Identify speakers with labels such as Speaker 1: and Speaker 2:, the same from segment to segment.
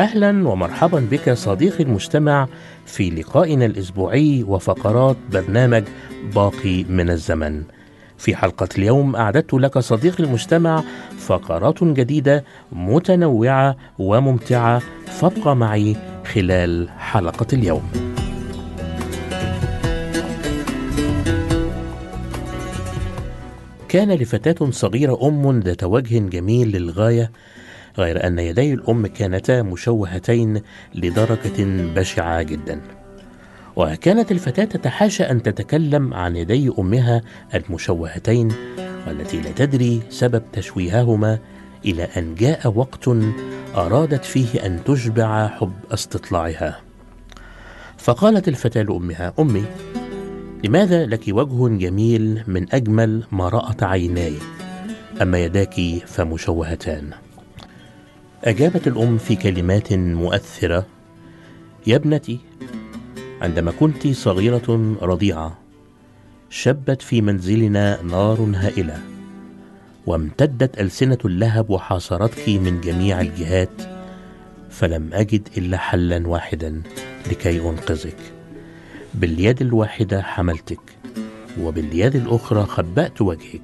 Speaker 1: أهلا ومرحبا بك صديقي المستمع في لقائنا الأسبوعي وفقرات برنامج باقي من الزمن. في حلقة اليوم أعددت لك صديقي المستمع فقرات جديدة متنوعة وممتعة فابقى معي خلال حلقة اليوم. كان لفتاة صغيرة أم ذات وجه جميل للغاية غير أن يدي الأم كانتا مشوهتين لدرجة بشعة جدا. وكانت الفتاة تتحاشى أن تتكلم عن يدي أمها المشوهتين والتي لا تدري سبب تشويههما إلى أن جاء وقت أرادت فيه أن تشبع حب استطلاعها. فقالت الفتاة لأمها أمي لماذا لك وجه جميل من أجمل ما رأت عيناي؟ أما يداك فمشوهتان. أجابت الأم في كلمات مؤثرة يا ابنتي عندما كنت صغيرة رضيعة شبت في منزلنا نار هائلة وامتدت ألسنة اللهب وحاصرتك من جميع الجهات فلم أجد إلا حلا واحدا لكي أنقذك. باليد الواحدة حملتك وباليد الأخرى خبأت وجهك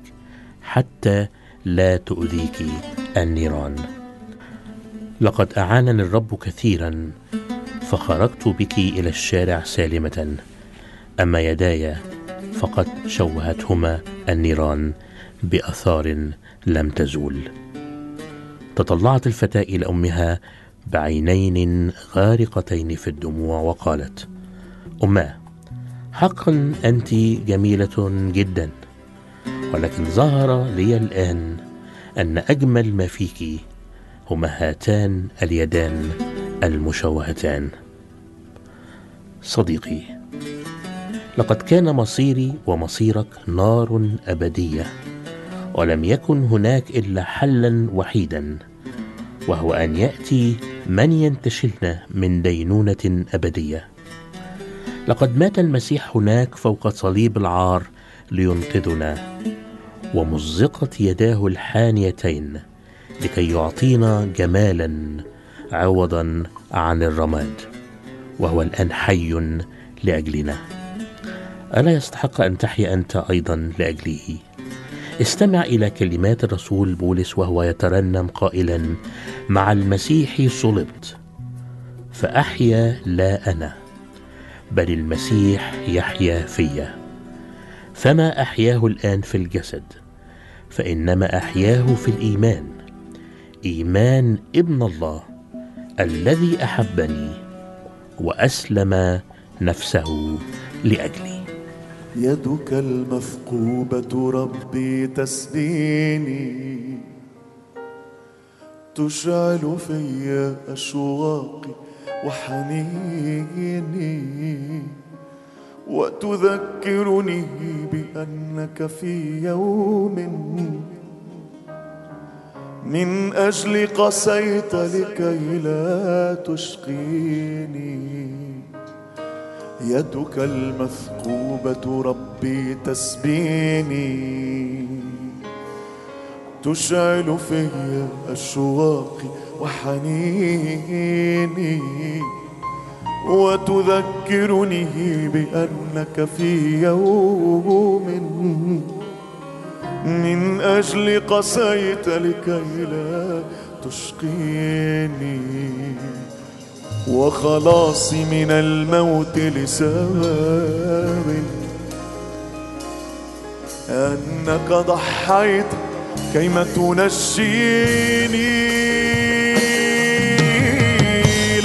Speaker 1: حتى لا تؤذيك النيران لقد أعانني الرب كثيرا فخرجت بك إلى الشارع سالمة. أما يداي فقد شوهتهما النيران بأثار لم تزول. تطلعت الفتاة إلى أمها بعينين غارقتين في الدموع وقالت اماه حقا أنت جميلة جدا ولكن ظهر لي الآن أن أجمل ما فيك هما هاتان اليدان المشوهتان. صديقي لقد كان مصيري ومصيرك نار أبدية ولم يكن هناك إلا حلا وحيدا وهو أن يأتي من ينتشلنا من دينونة أبدية. لقد مات المسيح هناك فوق صليب العار لينقذنا ومزقت يداه الحانيتين. لكي يعطينا جمالا عوضا عن الرماد وهو الآن حي لأجلنا. ألا يستحق أن تحيا أنت أيضا لأجله؟ استمع إلى كلمات الرسول بولس وهو يترنم قائلا مع المسيح صلبت فأحيا لا أنا بل المسيح يحيا فيا. فما أحياه الآن في الجسد فإنما أحياه في الإيمان. إيمان ابن الله الذي أحبني وأسلم نفسه لأجلي.
Speaker 2: يدك المثقوبه ربي تسبيني تشعل في أشواقي وحنيني. وتذكرني بأنك في يوم من أجل قسيت لكي لا تشقيني. يدك المثقوبة ربي تسبيني. تشعل في أشواقي وحنيني. وتذكرني بأنك في يوم من أجل قسيت لكي لا تشقيني. وخلاصي من الموت لسبب أنك ضحيت كيما تنجيني.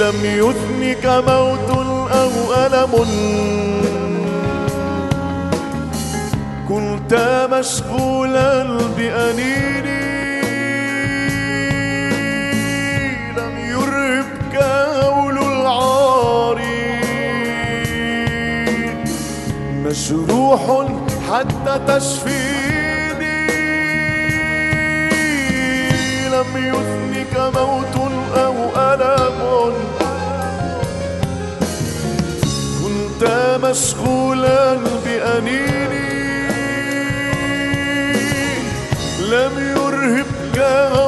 Speaker 2: لم يثنك موت أو ألم كنت مشغولا بأنيني. لم يرهبك هول العار. مجروح حتى تشفيني. لم يثنك موت أو ألم. كنت مشغولا بأنيني. يرهبك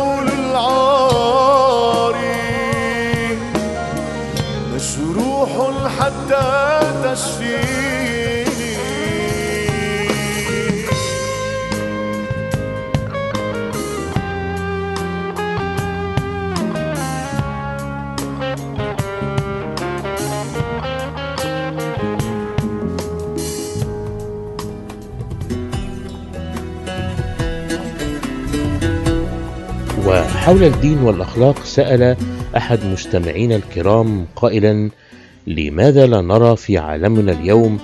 Speaker 1: وحول الدين والأخلاق سأل أحد مستمعينا الكرام قائلا لماذا لا نرى في عالمنا اليوم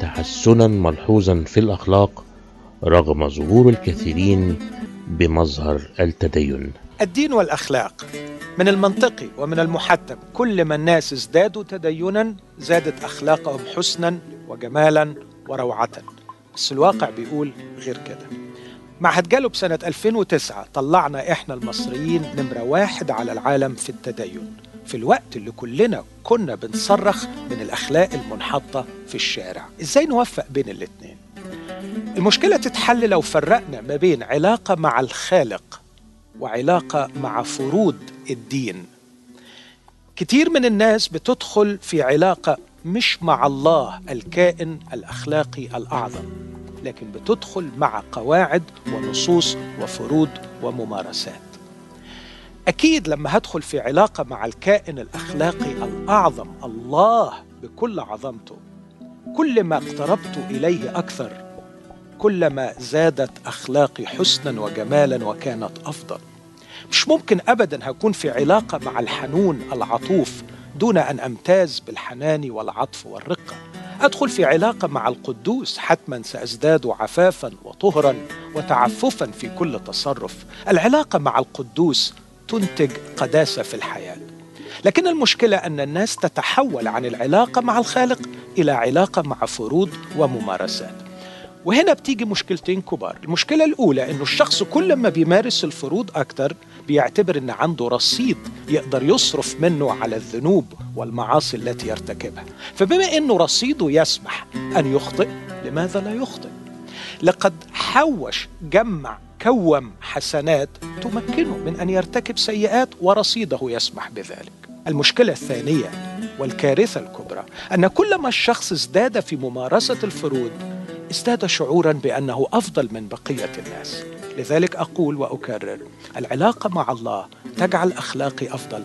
Speaker 1: تحسنا ملحوظا في الأخلاق رغم ظهور الكثيرين بمظهر التدين؟
Speaker 3: الدين والأخلاق من المنطقي ومن المحتم. كل ما الناس ازدادوا تدينا زادت أخلاقهم حسنا وجمالا وروعه. بس الواقع بيقول غير كده. معهد جالوب سنة 2009 طلعنا إحنا المصريين نمرة واحد على العالم في التدين. في الوقت اللي كلنا كنا بنصرخ من الأخلاق المنحطة في الشارع. إزاي نوفق بين الاتنين؟ المشكلة تتحل لو فرقنا ما بين علاقة مع الخالق وعلاقة مع فروض الدين. كتير من الناس بتدخل في علاقة مش مع الله الكائن الأخلاقي الأعظم. لكن بتدخل مع قواعد ونصوص وفروض وممارسات. أكيد لما هدخل في علاقة مع الكائن الأخلاقي الأعظم الله بكل عظمته. كل ما اقتربت إليه أكثر كلما زادت أخلاقي حسنا وجمالا وكانت أفضل. مش ممكن ابدا هكون في علاقة مع الحنون العطوف دون أن أمتاز بالحنان والعطف والرقة. أدخل في علاقة مع القدوس حتما سأزداد عفافا وطهرا وتعففا في كل تصرف. العلاقة مع القدوس تنتج قداسة في الحياة. لكن المشكلة أن الناس تتحول عن العلاقة مع الخالق إلى علاقة مع فروض وممارسات. وهنا بتيجي مشكلتين كبار. المشكلة الأولى إنه الشخص كل ما بيمارس الفروض أكتر بيعتبر إن عنده رصيد يقدر يصرف منه على الذنوب والمعاصي التي يرتكبها. فبما إنه رصيده يسمح أن يخطئ لماذا لا يخطئ؟ لقد حوش جمع كوم حسنات تمكنه من أن يرتكب سيئات ورصيده يسمح بذلك. المشكلة الثانية والكارثة الكبرى أن كلما الشخص ازداد في ممارسة الفروض ازداد شعورا بأنه أفضل من بقية الناس. لذلك أقول وأكرر العلاقة مع الله تجعل اخلاقي أفضل.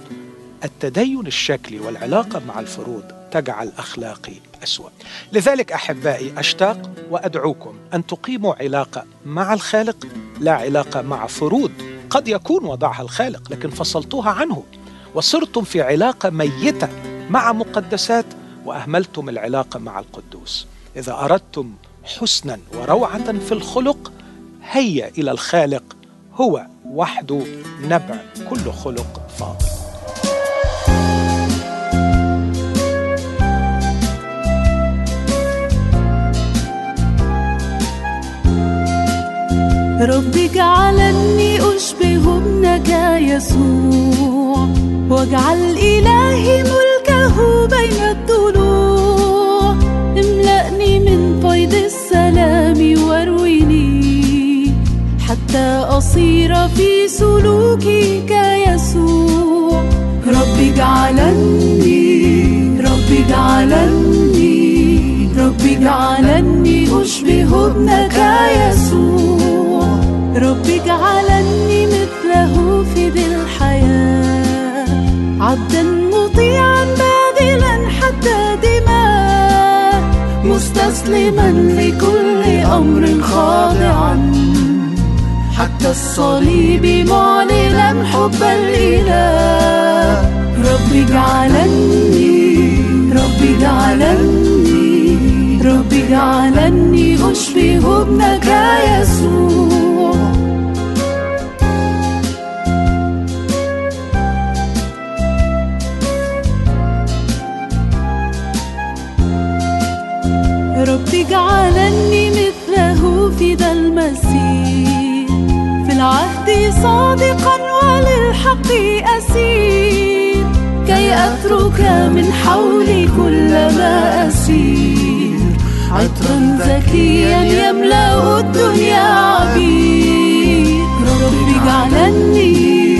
Speaker 3: التدين الشكلي والعلاقة مع الفروض تجعل أخلاقي أسوأ. لذلك أحبائي أشتاق وأدعوكم أن تقيموا علاقة مع الخالق لا علاقة مع فروض. قد يكون وضعها الخالق لكن فصلتوها عنه. وصرتم في علاقة ميتة مع مقدسات وأهملتم العلاقة مع القدوس. إذا أردتم حسنا وروعة في الخلق. هيا إلى الخالق هو وحده نبع كل خلق فاضل.
Speaker 4: رب اجعلني أشبه ابنك يسوع واجعل إلهي ملكه بين الضلوع أصير في سلوكي كيسوع. رب اجعلني رب اجعلني رب اجعلني أشبه ابنك يسوع. رب اجعلني مثله في ذي الحياة. عبدا مطيعا باذلا حتى دماء. مستسلما لكل أمر خاضعا. حتى الصليب معلنا حب الإله رب اجعلني رب اجعلني رب اجعلني أشبه ابنك يسوع. رب اجعلني مثله في ذا المسير العهد صادقا وللحق أسير. كي أترك من حولي كل ما أسير. عطرا زكيا يملأ الدنيا عبير. رب اجعلني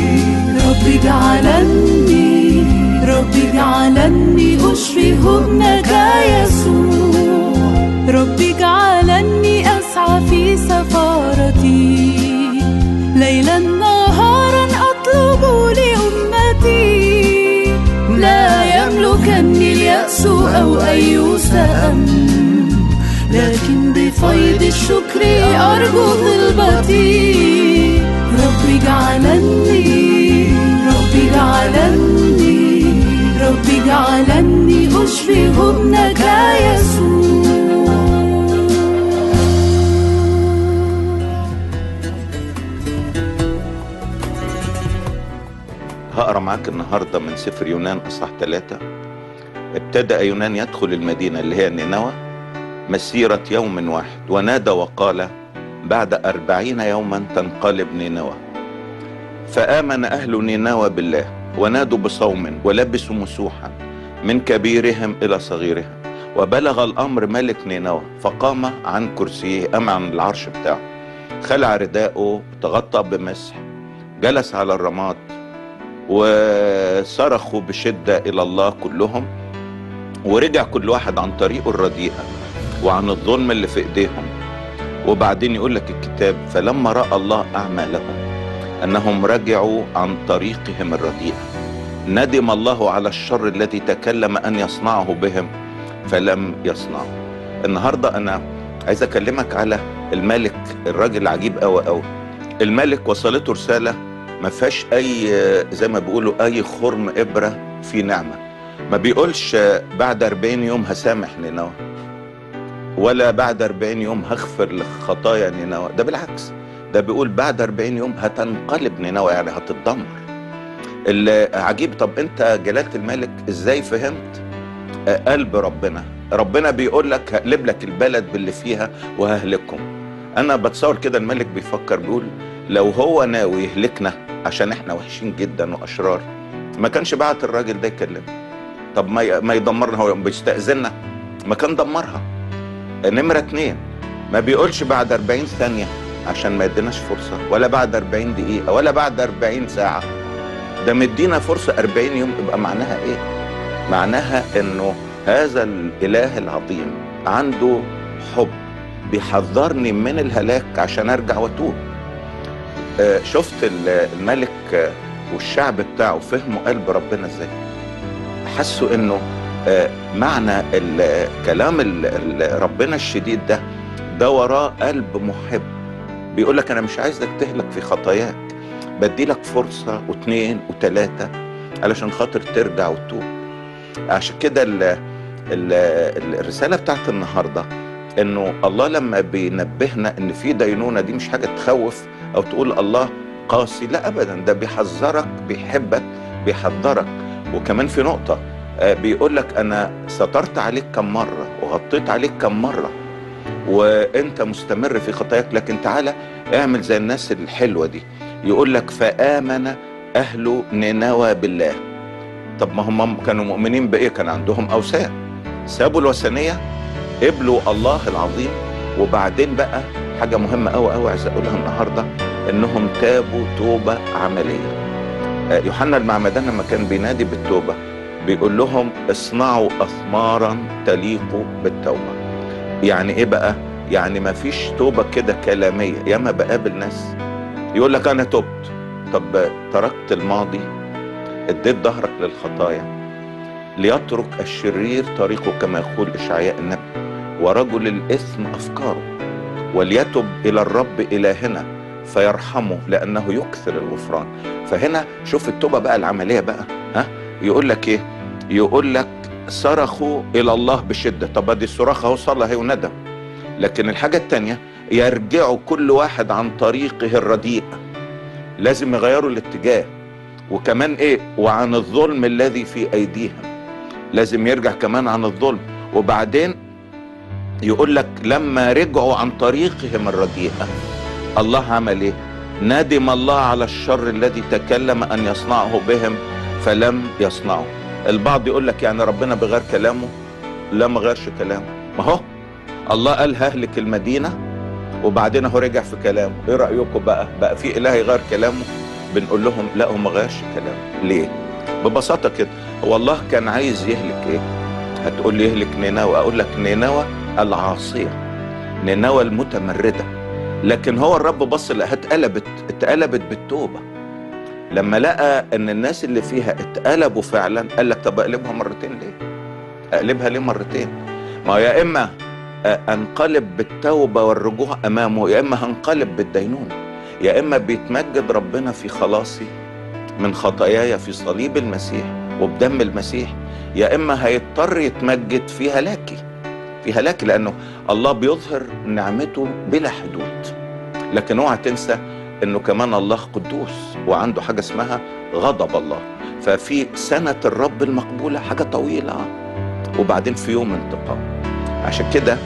Speaker 4: رب اجعلني رب اجعلني أشبه ابنك يسوع. رب اجعلني أسعى في سفارتي. ليلا نهارا أطلب لأمتي. لا يملكني اليأس أو أي سأم لكن بفيض الشكر أرجو طلبتي رب اجعلني رب اجعلني رب اجعلني أشبه ابنك يسوع
Speaker 5: معاك النهارده من سفر يونان أصحاح ثلاثة ابتدأ يونان يدخل المدينة اللي هي نينوى مسيرة يوم واحد. ونادى وقال بعد أربعين يوما تنقلب نينوى. فآمن أهل نينوى بالله ونادوا بصوم ولبسوا مسوحا من كبيرهم إلى صغيرهم. وبلغ الأمر ملك نينوى فقام عن كرسيه أم عن العرش بتاعه. خلع رداءه تغطى بمسح جلس على الرماد وصرخوا بشدة إلى الله كلهم ورجع كل واحد عن طريقه الرديئة وعن الظلم اللي في إيديهم. وبعدين يقول لك الكتاب فلما رأى الله أعمالهم أنهم رجعوا عن طريقهم الرديئة. ندم الله على الشر الذي تكلم أن يصنعه بهم فلم يصنعه. النهاردة أنا عايز أكلمك على الملك الراجل العجيب أوي أوي. الملك وصلته رسالة ما فيهاش أي زي ما بيقولوا أي خرم إبرة في نعمة. ما بيقولش بعد 40 يوم هسامح نينوى ولا بعد 40 يوم هغفر لخطايا نينوى. ده بالعكس ده بيقول بعد 40 يوم هتنقلب نينوى يعني هتتدمر. العجيب طب أنت جلالة الملك إزاي فهمت؟ قلب ربنا. ربنا بيقول لك هقلب لك البلد باللي فيها وههلككم أنا بتصور كده الملك بيفكر بيقول لو هو ناوي يهلكنا عشان إحنا وحشين جدا وأشرار. ما كانش بعت الراجل ده يكلمنا طب ما ما يدمرنا هو بيستأذننا. ما كان دمرها. نمرة اتنين. ما بيقولش بعد 40 ثانية عشان ما يديناش فرصة ولا بعد 40 دقيقة ولا بعد 40 ساعة. ده مدينا فرصة 40 يوم يبقى معناها إيه؟ معناها إنه هذا الإله العظيم عنده حب. بيحذرني من الهلاك عشان أرجع وأتوب. شفت الملك آه والشعب بتاعه فهموا قلب ربنا إزاي؟ حسوا إنه آه، معنى كلام ربنا الشديد ده ده وراه قلب محب. بيقول لك أنا مش عايزك تهلك في خطاياك بدي لك فرصة واثنين وثلاثه علشان خاطر ترجع وتتوب. عشان كده ال- ال- الرسالة بتاعت النهارده إنه الله لما بينبهنا إن في دينونة دي مش حاجة تخوف أو تقول الله قاسي لا ابدا. ده بيحذرك بيحبك بيحذرك. وكمان في نقطة آه، بيقول لك أنا سترت عليك كم مرة وغطيت عليك كم مرة. وأنت مستمر في خطاياك. لكن تعالى اعمل زي الناس الحلوة دي. يقول لك فآمن أهل نينوى بالله. طب ما هم كانوا مؤمنين بإيه؟ كان عندهم أوثان. سابوا الوثنية قبلوا الله العظيم. وبعدين بقى حاجة مهمة قوي قوي عايز أقولها النهارده إنهم تابوا توبة عملية. آه، يوحنا المعمدان لما كان بينادي بالتوبة بيقول لهم اصنعوا أثمارا تليق بالتوبة. يعني إيه بقى؟ يعني ما فيش توبة كده كلامية ياما بقابل ناس. يقول لك أنا تبت. طب تركت الماضي اديت ظهرك للخطايا. ليترك الشرير طريقه كما يقول إشعياء النبي ورجل الإثم أفكاره. وليتب إلى الرب إلهنا فيرحمه لأنه يكثر الغفران. فهنا شوف التوبة بقى العملية بقى ها؟ يقول لك إيه؟ يقول لك صرخوا إلى الله بشدة. طب أدي الصراخ أهو صلى هي وندم. لكن الحاجة الثانية يرجعوا كل واحد عن طريقه الرديء. لازم يغيروا الاتجاه. وكمان إيه؟ وعن الظلم الذي في أيديهم. لازم يرجع كمان عن الظلم. وبعدين يقول لك لما رجعوا عن طريقهم الرديئة الله عمل إيه؟ ندم الله على الشر الذي تكلم أن يصنعه بهم فلم يصنعه. البعض يقول لك يعني ربنا بغير كلامه لا ما غيرش كلامه. ما هو؟ الله قال ههلك المدينة وبعدين هو رجع في كلامه. إيه رأيكم بقى؟ بقى في إله يغير كلامه؟ بنقول لهم لا هو ما غيرش كلامه. ليه؟ ببساطة كده هو الله كان عايز يهلك إيه؟ هتقول لي يهلك نينوى؟ أقول لك نينوى العاصية نينوى المتمردة. لكن هو الرب بص لقاها اتقلبت اتقلبت بالتوبة. لما لقى إن الناس اللي فيها اتقلبوا فعلا قال لك طب أقلبها مرتين ليه؟ أقلبها ليه مرتين؟ ما يا إما أنقلب بالتوبة والرجوع أمامه يا إما هنقلب بالدينونة. يا إما بيتمجد ربنا في خلاصي من خطاياي في صليب المسيح وبدم المسيح. يا إما هيضطر يتمجد في هلاكي في هلاكي لأنه الله بيظهر نعمته بلا حدود. لكن اوعى تنسى إنه كمان الله قدوس وعنده حاجة اسمها غضب الله. ففي سنة الرب المقبولة حاجة طويلة. وبعدين في يوم انتقام. عشان كده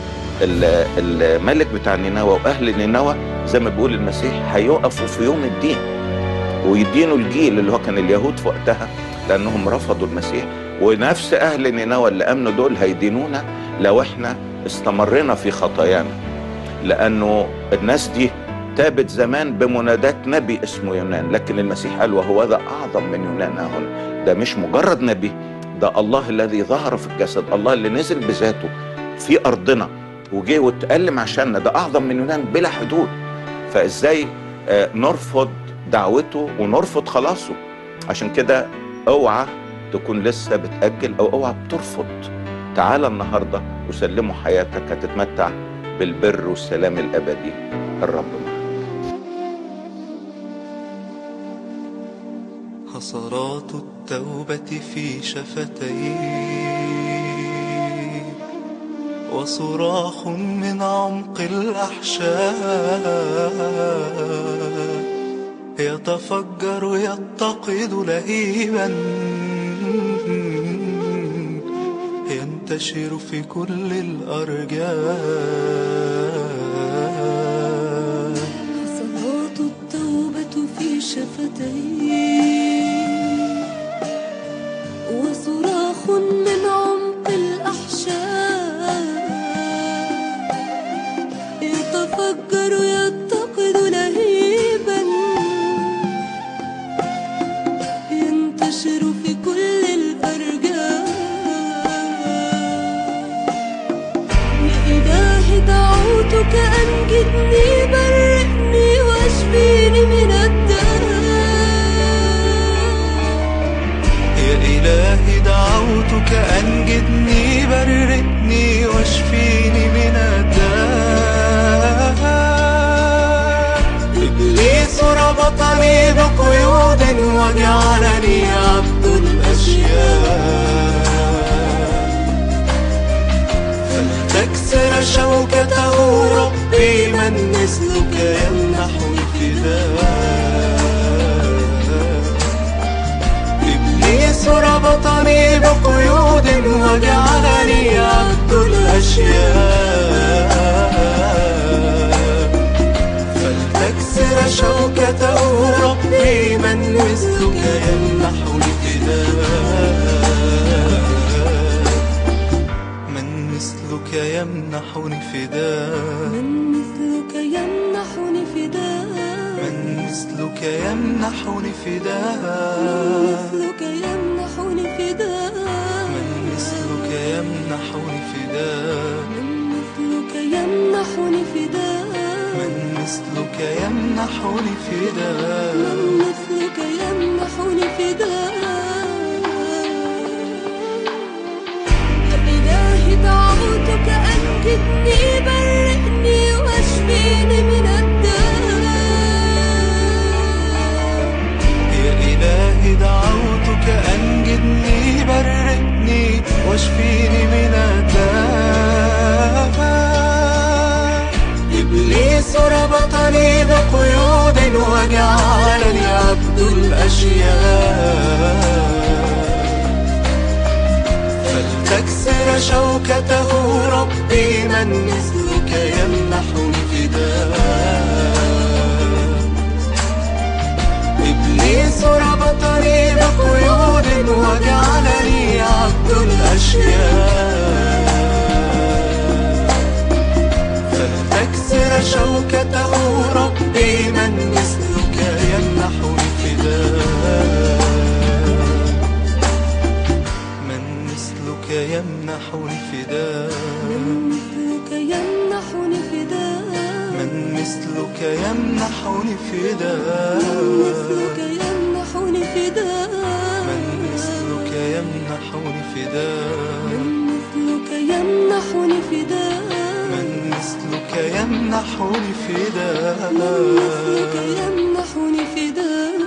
Speaker 5: الملك بتاع نينوى وأهل نينوى زي ما بيقول المسيح هيقفوا في يوم الدين. ويدينوا الجيل اللي هو كان اليهود في وقتها لأنهم رفضوا المسيح. ونفس أهل نينوى اللي أمنوا دول هيدينونا. لو إحنا استمرنا في خطايانا لأنه الناس دي تابت زمان بمنادات نبي اسمه يونان لكن المسيح قال وهو ذا أعظم من يونان هنا. ده مش مجرد نبي ده الله الذي ظهر في الجسد الله اللي نزل بذاته في أرضنا وجه واتألم عشاننا ده أعظم من يونان بلا حدود. فإزاي آه نرفض دعوته ونرفض خلاصه؟ عشان كده اوعى تكون لسه بتأجل أو اوعى بترفض. تعال النهاردة وسلموا حياتك هتتمتع بالبر والسلام الأبدي. الرب معك
Speaker 6: حصرات التوبة في شفتي وصراخ من عمق الأحشاء يتفجر يتقد لهيبا ينتشر في كل الأرجاء
Speaker 7: حصرات التوبة في شفتي وصراخ من عمق الأحشاء. برئني وأشفيني من الداء
Speaker 6: يا إلهي دعوتك أنجدني برئني وأشفيني من الداء إبليس ربطني بقيود وجعلني عبد الأشياء. فلتكسر شوكته ربي من مثلك يمنحني فداء إبليس ربطني بقيود وجعلني عبد الأشياء. فلتكسر شوكته ربي من مثلك يمنحني فداء يمنحني فداء
Speaker 7: من مثلك يمنحني فداء
Speaker 6: من مثلك يمنحني فداء
Speaker 7: مثلك يمنحني فداء
Speaker 6: من مثلك يمنحني فداء
Speaker 7: من مثلك يمنحني فداء
Speaker 6: من مثلك يمنحني فداء
Speaker 7: من مثلك يمنحني فداء دعوتك أنجدني برئني واشفيني من الداء
Speaker 6: يا إلهي دعوتك أنجدني برئني واشفيني من الداء إبليس ربطني بقيود وجعلني عبد الأشياء. فلتكسر شوكته ربي من مثلك يمنحني فداء إبليس ربطني بقيود وجعلني عبد الأشياء. فلتكسر شوكته ربي من مثلك يمنحني فداء من مثلك يمنحني فداء
Speaker 7: من مثلك يمنحني فداء
Speaker 6: مثلك يمنحني فداء من مثلك يمنحني فداء
Speaker 7: من مثلك يمنحني فداء
Speaker 6: من مثلك يمنحني فداء
Speaker 7: مثلك يمنحني فداء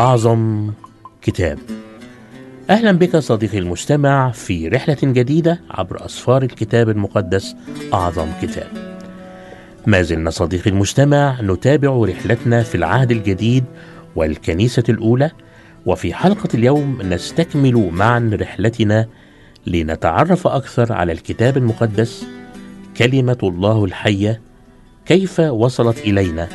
Speaker 1: أعظم كتاب. أهلا بك صديقي المستمع في رحلة جديدة عبر أسفار الكتاب المقدس أعظم كتاب. ما زلنا صديقي المستمع نتابع رحلتنا في العهد الجديد والكنيسة الأولى وفي حلقة اليوم نستكمل معا رحلتنا لنتعرف أكثر على الكتاب المقدس كلمة الله الحية كيف وصلت إلينا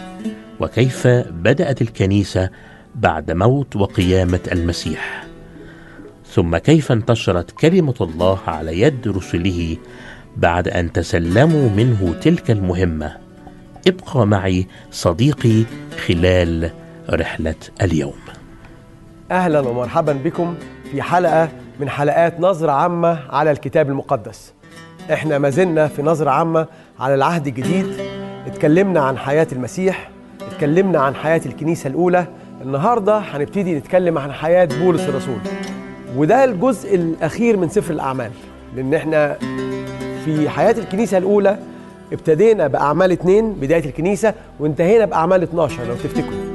Speaker 1: وكيف بدأت الكنيسة بعد موت وقيامة المسيح. ثم كيف انتشرت كلمة الله على يد رسله بعد أن تسلموا منه تلك المهمة؟ ابقى معي صديقي خلال رحلة اليوم.
Speaker 8: أهلا ومرحبا بكم في حلقة من حلقات نظرة عامة على الكتاب المقدس. إحنا ما زلنا في نظرة عامة على العهد الجديد. اتكلمنا عن حياة المسيح اتكلمنا عن حياة الكنيسة الأولى النهارده هنبتدي نتكلم عن حياة بولس الرسول. وده الجزء الأخير من سفر الأعمال لأن إحنا في حياة الكنيسة الأولى ابتدينا بأعمال اتنين بداية الكنيسة وانتهينا بأعمال 12 لو تفتكروا.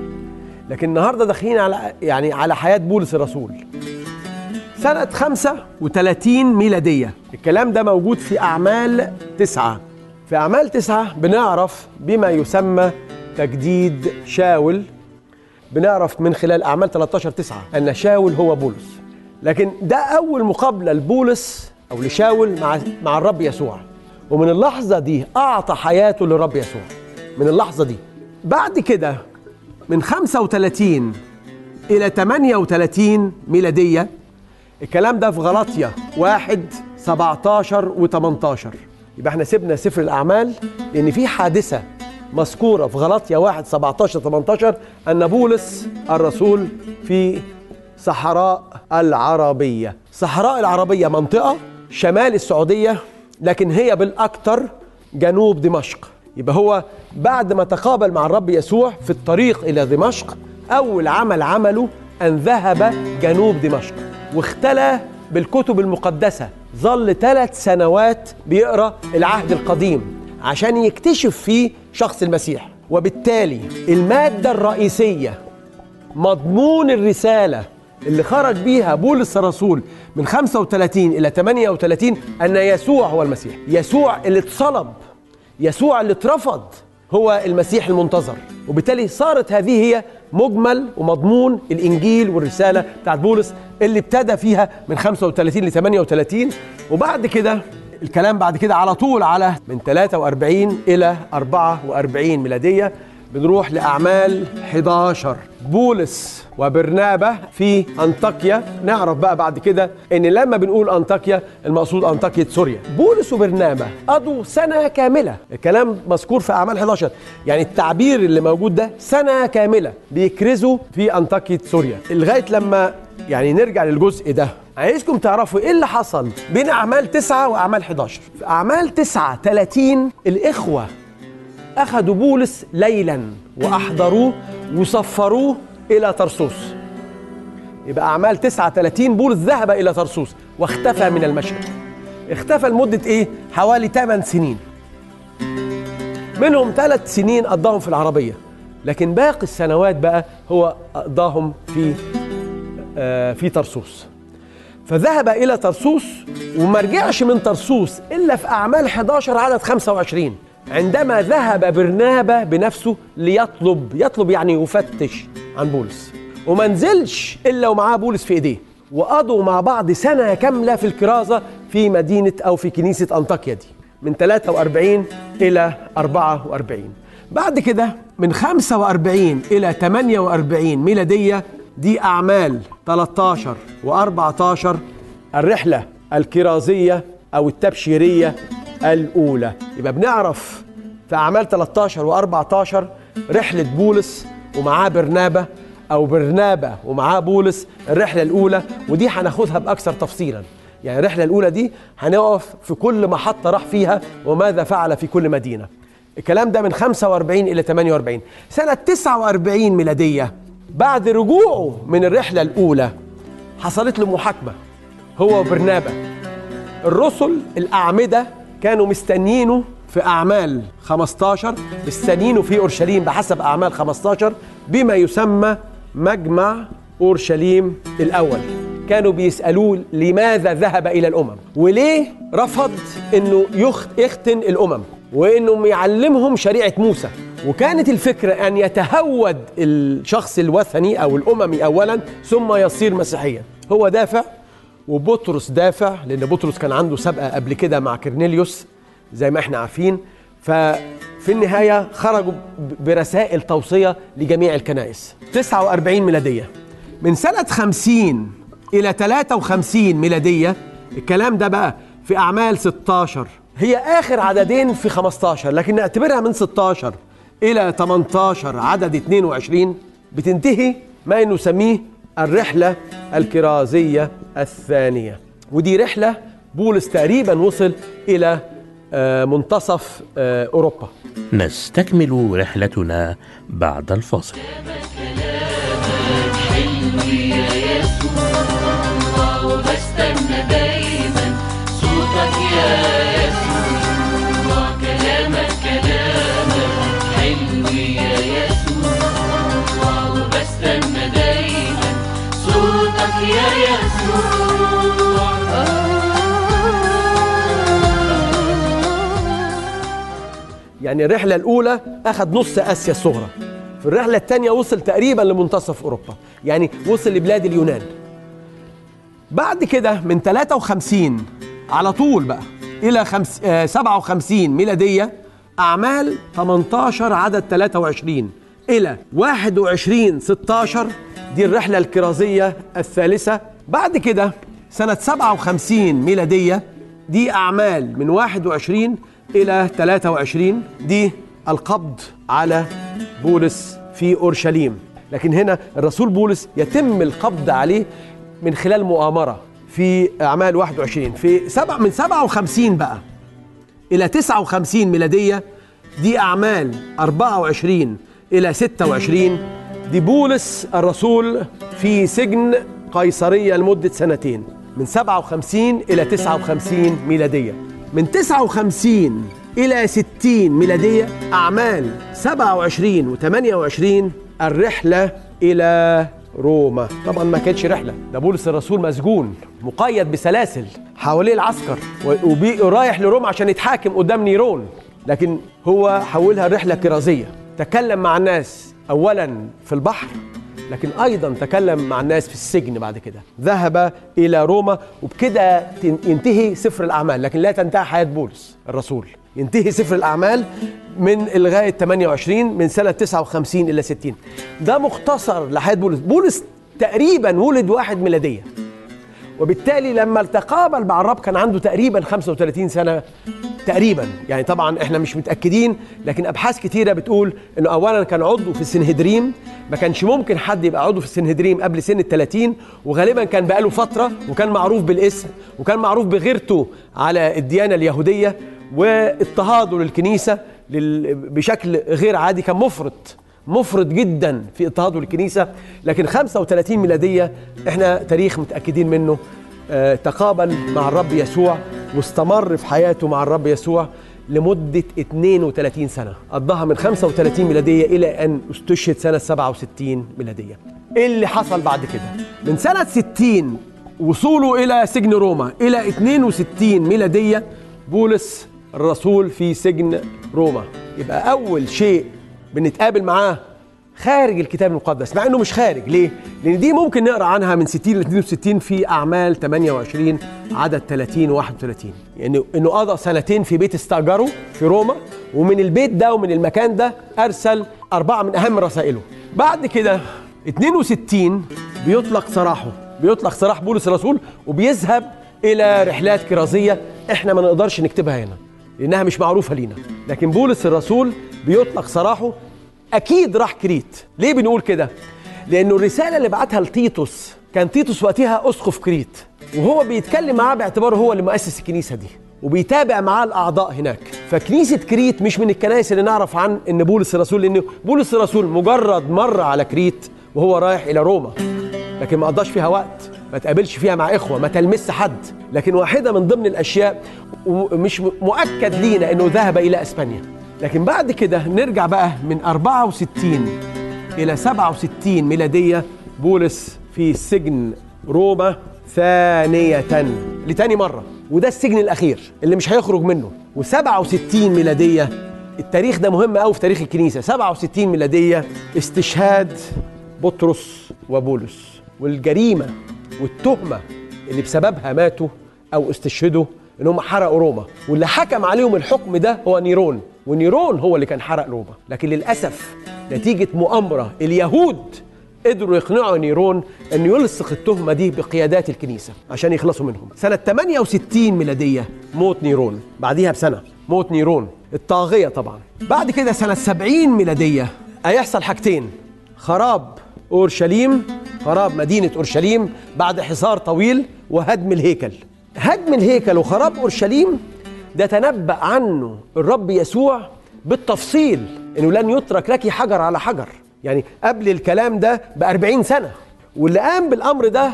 Speaker 8: لكن النهارده داخلين على يعني على حياة بولس الرسول. سنة 35 ميلادية. الكلام ده موجود في أعمال تسعة. في أعمال تسعة بنعرف بما يسمى تجديد شاول. بنعرف من خلال أعمال 13 تسعة أن شاول هو بولس. لكن ده أول مقابلة لبولس أو لشاول مع مع الرب يسوع. ومن اللحظة دي أعطى حياته للرب يسوع. من اللحظة دي. بعد كده من 35 إلى 38 ميلادية الكلام ده في غلطية واحد 17 و18 يبقى إحنا سيبنا سفر الأعمال لأن في حادثة مذكورة في غلطية واحد 17 18 أن بولس الرسول في صحراء العربية. صحراء العربية منطقة شمال السعودية لكن هي بالأكثر جنوب دمشق. يبقى هو بعد ما تقابل مع الرب يسوع في الطريق إلى دمشق أول عمل عمله أن ذهب جنوب دمشق واختلى بالكتب المقدسة. ظل ثلاث سنوات بيقرأ العهد القديم. عشان يكتشف فيه شخص المسيح. وبالتالي المادة الرئيسية مضمون الرسالة اللي خرج بيها بولس الرسول من 35 إلى 38 أن يسوع هو المسيح. يسوع اللي اتصلب يسوع اللي اترفض هو المسيح المنتظر. وبالتالي صارت هذه هي مجمل ومضمون الإنجيل والرسالة بتاعت بولس اللي ابتدى فيها من 35 ل 38 وبعد كده الكلام بعد كده على طول على من 43 إلى 44 ميلادية. بنروح لأعمال 11 بولس وبرنابة في أنطاكيا. نعرف بقى بعد كده إن لما بنقول أنطاكيا المقصود أنطاكيا سوريا. بولس وبرنابة قضوا سنة كاملة. الكلام مذكور في أعمال 11 يعني التعبير اللي موجود ده سنة كاملة بيكرزوا في أنطاكيا سوريا. لغاية لما يعني نرجع للجزء ده عايزكم تعرفوا إيه اللي حصل بين أعمال 9 وأعمال 11 في أعمال 9 30 الإخوة أخذوا بولس ليلا وأحضروه وصفروه إلى طرسوس يبقى أعمال 39 بولس ذهب إلى طرسوس واختفى من المشهد. اختفى لمدة إيه؟ حوالي 8 سنين. منهم ثلاث سنين قضاهم في العربية لكن باقي السنوات بقى هو قضاهم في آه في طرسوس فذهب إلى طرسوس وما رجعش من طرسوس إلا في أعمال 11 عدد 25 عندما ذهب برنابا بنفسه ليطلب يطلب يعني يفتش عن بولس. وما نزلش إلا ومعاه بولس في إيديه. وقضوا مع بعض سنة كاملة في الكرازة في مدينة أو في كنيسة أنطاكيا دي من 43 إلى 44 بعد كده من 45 إلى 48 ميلادية دي أعمال 13 و14 الرحلة الكرازية أو التبشيرية الأولى. يبقى بنعرف في أعمال 13 و14 رحلة بولس ومعاه برنابة أو برنابة ومعاه بولس الرحلة الأولى ودي هناخدها بأكثر تفصيلا. يعني الرحلة الأولى دي هنقف في كل محطة راح فيها وماذا فعل في كل مدينة. الكلام ده من 45 إلى 48 سنة 49 ميلادية بعد رجوعه من الرحلة الأولى حصلت له محاكمة هو وبرنابة. الرسل الأعمدة كانوا مستنيينه في أعمال 15 مستنيينه في أورشليم بحسب أعمال 15 بما يسمى مجمع أورشليم الأول. كانوا بيسألوه لماذا ذهب إلى الأمم؟ وليه رفض أنه يخ- يختن الأمم؟ وأنه يعلمهم شريعة موسى؟ وكانت الفكرة أن يتهود الشخص الوثني أو الأممي أولا ثم يصير مسيحيا. هو دافع وبطرس دافع لأن بطرس كان عنده سابقة قبل كده مع كرنيليوس زي ما إحنا عارفين. ففي النهاية خرجوا برسائل توصية لجميع الكنائس. 49 ميلادية. من سنة 50 إلى 53 ميلادية الكلام ده بقى في أعمال 16 هي آخر عددين في 15 لكن نعتبرها من 16 إلى 18 عدد 22 بتنتهي ما نسميه الرحلة الكرازية الثانية. ودي رحلة بولس تقريبا وصل إلى آه، منتصف آه، أوروبا.
Speaker 1: نستكمل رحلتنا بعد الفاصل.
Speaker 9: يسوع وبستنى دايما صوتك يا
Speaker 8: يعني الرحلة الأولى أخذ نص آسيا الصغرى. في الرحلة الثانية وصل تقريبا لمنتصف أوروبا. يعني وصل لبلاد اليونان. بعد كده من 53 على طول بقى إلى خمس آه 57 ميلادية أعمال 18 عدد 23 إلى 21 16 دي الرحلة الكرازية الثالثة. بعد كده سنة 57 ميلادية دي أعمال من 21 إلى 23 دي القبض على بولس في أورشليم. لكن هنا الرسول بولس يتم القبض عليه من خلال مؤامرة في أعمال 21 في سبع من 57 بقى إلى 59 ميلادية دي أعمال 24 إلى 26 دي بولس الرسول في سجن قيصرية لمدة سنتين من 57 إلى 59 ميلادية. من 59 إلى 60 ميلادية أعمال 27 و28 الرحلة إلى روما. طبعا ما كانتش رحلة ده بولس الرسول مسجون مقيد بسلاسل حواليه العسكر ورايح لروما عشان يتحاكم قدام نيرون. لكن هو حولها رحلة كرازية. تكلم مع الناس اولا في البحر لكن أيضا تكلم مع الناس في السجن بعد كده. ذهب إلى روما وبكده ينتهي سفر الأعمال لكن لا تنتهي حياة بولس الرسول. ينتهي سفر الأعمال من لغايه 28 من سنة 59 إلى 60 ده مختصر لحياة بولس. بولس تقريبا ولد واحد ميلادية. وبالتالي لما تقابل مع الرب كان عنده تقريبا 35 سنة تقريبا. يعني طبعا إحنا مش متأكدين لكن أبحاث كتيرة بتقول إنه اولا كان عضو في السنهدريم ما كانش ممكن حد يبقى عضو في السنهدريم قبل سن ال 30 وغالبا كان بقاله فترة وكان معروف بالاسم وكان معروف بغيرته على الديانة اليهودية واضطهاده للكنيسة لل- بشكل غير عادي كان مفرط. مفرط جدا في اضطهاده للكنيسه لكن 35 ميلادية إحنا تاريخ متأكدين منه. آه، تقابل مع الرب يسوع واستمر في حياته مع الرب يسوع لمدة 32 سنة. قضاها من 35 ميلادية إلى أن استشهد سنة 67 ميلادية. إيه اللي حصل بعد كده؟ من سنة 60 وصوله إلى سجن روما إلى 62 ميلادية بولس الرسول في سجن روما. يبقى أول شيء بنتقابل معاه خارج الكتاب المقدس مع إنه مش خارج ليه؟ لأن دي ممكن نقرأ عنها من 60 ل 62 في أعمال 28 عدد 30 و 31 يعني إنه قضى سنتين في بيت استأجره في روما ومن البيت ده ومن المكان ده أرسل أربعة من أهم رسائله. بعد كده 62 بيطلق سراحه بيطلق سراح بولس الرسول وبيذهب إلى رحلات كرازية إحنا ما نقدرش نكتبها هنا لأنها مش معروفة لينا. لكن بولس الرسول بيطلق سراحه أكيد راح كريت. ليه بنقول كده؟ لأنه الرسالة اللي بعتها لتيتوس كان تيتوس وقتها أسقف كريت. وهو بيتكلم معاه باعتباره هو اللي مؤسس الكنيسة دي وبيتابع معاه الأعضاء هناك. فكنيسة كريت مش من الكنائس اللي نعرف عن إن بولس الرسول لأن بولس الرسول مجرد مر على كريت وهو رايح إلى روما. لكن ما قضاش فيها وقت ما تقابلش فيها مع إخوة ما تلمس حد. لكن واحدة من ضمن الأشياء ومش مؤكد لينا إنه ذهب إلى إسبانيا. لكن بعد كده نرجع بقى من 64 إلى 67 ميلادية بولس في سجن روما ثانية لتاني مرة. وده السجن الأخير اللي مش هيخرج منه. و67 ميلادية التاريخ ده مهم قوي في تاريخ الكنيسة. 67 ميلادية استشهاد بطرس وبولس. والجريمة والتهمة اللي بسببها ماتوا أو استشهدوا إن هم حرقوا روما. واللي حكم عليهم الحكم ده هو نيرون. ونيرون هو اللي كان حرق روما لكن للأسف نتيجة مؤامرة اليهود قدروا يقنعوا نيرون إنه يلصق التهمة دي بقيادات الكنيسة عشان يخلصوا منهم. سنة 68 ميلادية موت نيرون بعديها بسنة موت نيرون الطاغية طبعا. بعد كده سنة 70 ميلادية هيحصل حاجتين. خراب أورشليم خراب مدينة أورشليم بعد حصار طويل وهدم الهيكل. هدم الهيكل وخراب أورشليم ده تنبأ عنه الرب يسوع بالتفصيل إنه لن يترك لك حجر على حجر. يعني قبل الكلام ده ب 40 سنة واللي قام بالأمر ده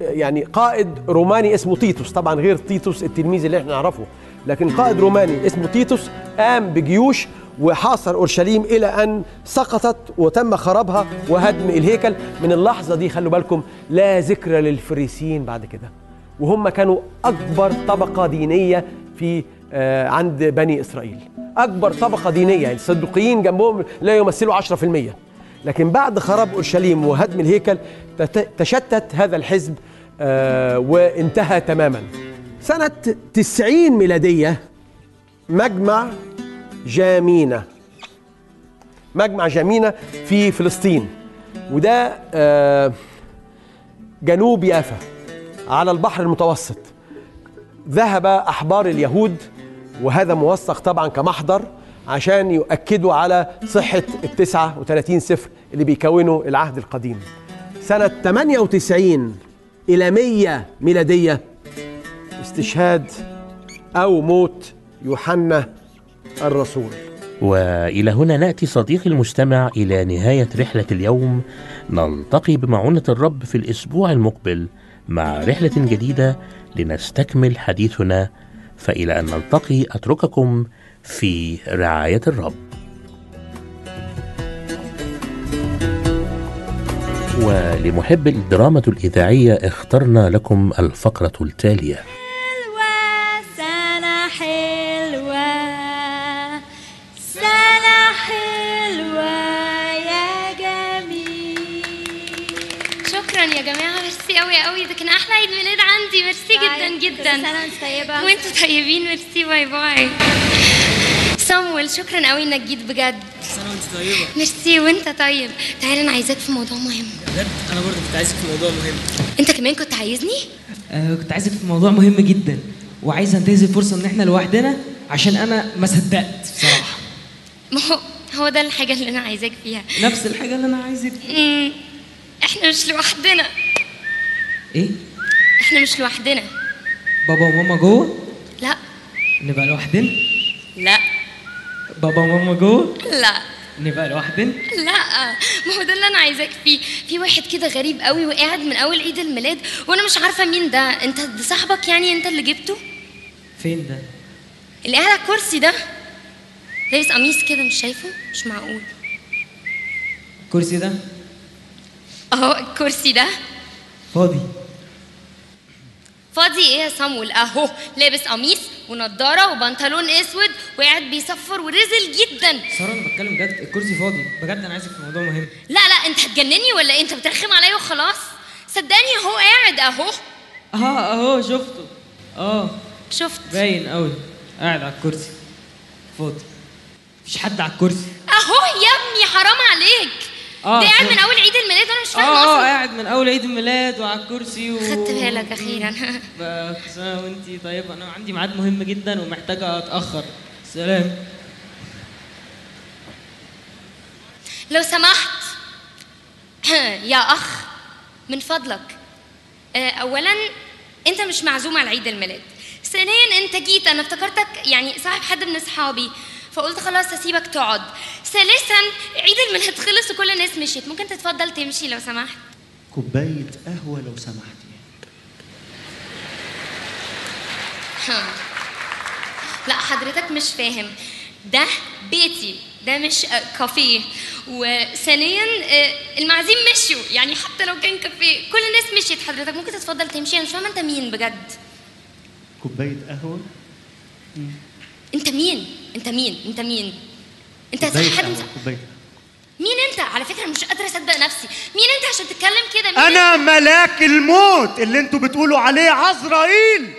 Speaker 8: يعني قائد روماني اسمه تيتوس. طبعا غير تيتوس التلميذ اللي إحنا نعرفه لكن قائد روماني اسمه تيتوس قام بجيوش وحاصر أورشليم إلى أن سقطت وتم خرابها وهدم الهيكل. من اللحظة دي خلوا بالكم لا ذكر للفريسيين بعد كده. وهم كانوا أكبر طبقة دينية في آه، عند بني إسرائيل. أكبر طبقة دينية يعني الصدوقيين جنبهم لا يمثلوا 10% لكن بعد خراب أورشليم وهدم الهيكل تت- تشتت هذا الحزب آه، وانتهى تماما. سنة 90 ميلادية مجمع جامينا مجمع جامينا في فلسطين. وده آه، جنوب يافا على البحر المتوسط. ذهب أحبار اليهود وهذا موثق طبعا كمحضر عشان يؤكدوا على صحة التسعة وثلاثين سفر اللي بيكونوا العهد القديم. سنة 98 إلى 100 ميلادية استشهاد أو موت يوحنا الرسول.
Speaker 1: وإلى هنا نأتي صديقي المستمع إلى نهاية رحلة اليوم. نلتقي بمعونة الرب في الأسبوع المقبل مع رحلة جديدة لنستكمل حديثنا فإلى أن نلتقي أترككم في رعاية الرب. ولمحب الدراما الإذاعية اخترنا لكم
Speaker 10: الفقرة التالية. جدا.
Speaker 11: طيبة.
Speaker 10: وانتوا طيبين merci bye bye. صامويل شكرا قوي إنك جيت بجد.
Speaker 12: سنة وانت طيبة.
Speaker 10: ميرسي وأنت طيب. تعالى أنا عايزاك في موضوع مهم.
Speaker 12: بجد؟ أنا برضه كنت عايزك في موضوع مهم.
Speaker 10: أنت كمان كنت عايزني؟
Speaker 12: آه كنت عايزك في موضوع مهم جدا. وعايز أنتهز الفرصة إن إحنا لوحدنا عشان أنا ما صدقت بصراحة.
Speaker 10: ما هو هو ده الحاجة اللي أنا عايزاك فيها.
Speaker 12: نفس الحاجة اللي أنا عايزك
Speaker 10: امم إحنا مش لوحدنا.
Speaker 12: إيه؟
Speaker 10: إحنا مش لوحدنا.
Speaker 12: بابا وماما جوه؟
Speaker 10: لا.
Speaker 12: نبقى لوحدنا؟
Speaker 10: لا.
Speaker 12: بابا وماما جوه؟
Speaker 10: لا.
Speaker 12: نبقى لوحدنا؟
Speaker 10: لا. ما هو ده اللي أنا عايزاك فيه. في واحد كده غريب قوي وقاعد من أول عيد الميلاد وأنا مش عارفة مين ده. أنت ده صاحبك يعني أنت اللي جبته؟
Speaker 12: فين ده؟
Speaker 10: اللي قاعد على الكرسي ده. لابس قميص كده مش شايفه؟ مش معقول.
Speaker 12: الكرسي ده؟
Speaker 10: أهو الكرسي ده.
Speaker 12: فاضي.
Speaker 10: فاضي إيه يا صامويل؟ اهو لابس قميص ونضاره وبنطلون اسود وقاعد بيصفر ورزل جدا.
Speaker 12: سارة أنا بتكلم بجد الكرسي فاضي. بجد أنا عايزك في موضوع مهم.
Speaker 10: لا لا أنت هتجنني ولا إيه؟ أنت بترخم عليا وخلاص. صدقني أهو قاعد أهو.
Speaker 12: أه أهو شفته. أه.
Speaker 10: شفت.
Speaker 12: باين قوي قاعد على الكرسي. فاضي. مفيش حد على الكرسي.
Speaker 10: أهو يا ابني حرام عليك.
Speaker 12: آه،
Speaker 10: ده قاعد
Speaker 12: فهمت.
Speaker 10: من أول عيد الميلاد وأنا مش
Speaker 12: فاهمة آه
Speaker 10: آه
Speaker 12: قاعد من أول عيد الميلاد وعلى الكرسي و...
Speaker 10: خدت بالك
Speaker 12: أخيرا. كل سنه وأنتي طيبه أنا عندي ميعاد مهم جدا ومحتاجة أتأخر. سلام.
Speaker 10: لو سمحت يا أخ من فضلك. آه، اولا أنت مش معزوم على عيد الميلاد. ثانيا أنت جيت أنا افتكرتك يعني صاحب حد من أصحابي. فقلت خلاص هسيبك تقعد. ثالثا عيد الميلاد خلص وكل الناس مشيت. ممكن تتفضل تمشي لو سمحت.
Speaker 13: كوباية قهوة لو سمحتي.
Speaker 10: لا حضرتك مش فاهم. ده بيتي. ده مش كافيه. وثانيا آه، المعازيم مشوا يعني حتى لو كان كافيه كل الناس مشيت. حضرتك ممكن تتفضل تمشي؟ أنا مش فاهمة أنت مين بجد.
Speaker 13: كوباية قهوة؟
Speaker 10: أنت مين؟ انت مين؟ انت مين؟ انت حد مس- مين انت؟ على فكرة مش قادرة أصدق نفسي. مين انت عشان تتكلم كده؟ مين
Speaker 13: أنا
Speaker 10: انت؟
Speaker 13: ملاك الموت اللي أنتوا بتقولوا عليه عزرائيل.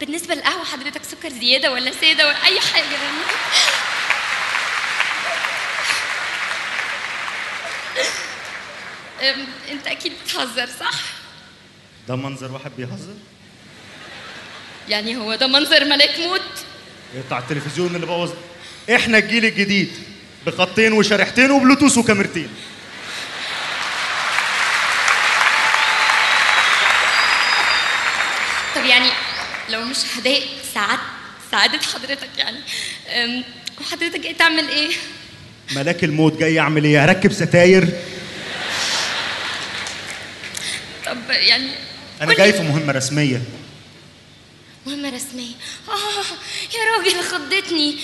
Speaker 10: بالنسبة للقهوه حضرتك سكر زيادة ولا سادة ولا أي حاجة؟ أنت أكيد بتهزر صح؟
Speaker 13: ده منظر واحد بيهزر؟
Speaker 10: يعني هو ده منظر ملاك موت؟
Speaker 13: بتاع التلفزيون اللي بوظ. إحنا الجيل الجديد بخطين وشريحتين وبلوتوث وكاميرتين.
Speaker 10: طب يعني لو مش هضايق سعادة سعادة حضرتك يعني وحضرتك جاي تعمل إيه؟
Speaker 13: ملاك الموت جاي يعمل إيه؟ هركب ستاير.
Speaker 10: طب يعني
Speaker 13: أنا جاي في مهمة رسمية.
Speaker 10: مهمة رسمية. آه يا راجل خضتني.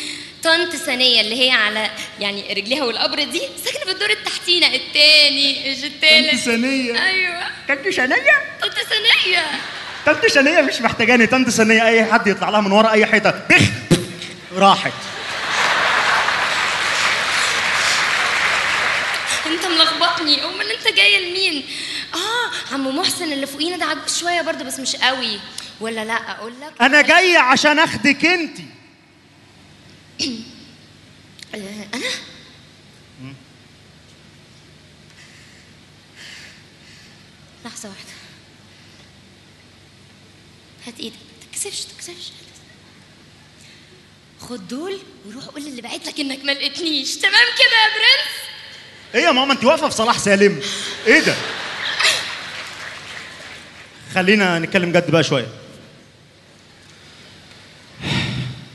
Speaker 10: طنط ثانية اللي هي على يعني رجليها والقبر دي ساكنة في الدور التحتينا التاني مش التالت.
Speaker 13: طنط ثانية.
Speaker 10: أيوه.
Speaker 13: طنط ثانية؟
Speaker 10: طنط ثانية.
Speaker 13: طنط ثانية مش محتاجاني. طنط ثانية أي حد يطلع لها من ورا أي حيطة. بخ راحت.
Speaker 10: انت ملخبطني. أمال أنت جاية لمين؟ آه عمو محسن اللي فوقينا ده عجوز شوية برضه بس مش قوي. ولا لا أقول لك؟
Speaker 13: أنا جاي عشان أخدك
Speaker 10: أنت. أنا لحظة واحدة. هات إيدك. ما تكسفش تكسفش خد دول وروح قول للي بعت لك إنك ما لقيتنيش. تمام كده يا برنس؟
Speaker 13: إيه يا ماما أنت واقفة في صلاح سالم. إيه ده؟ خلينا نتكلم جد بقى شوية.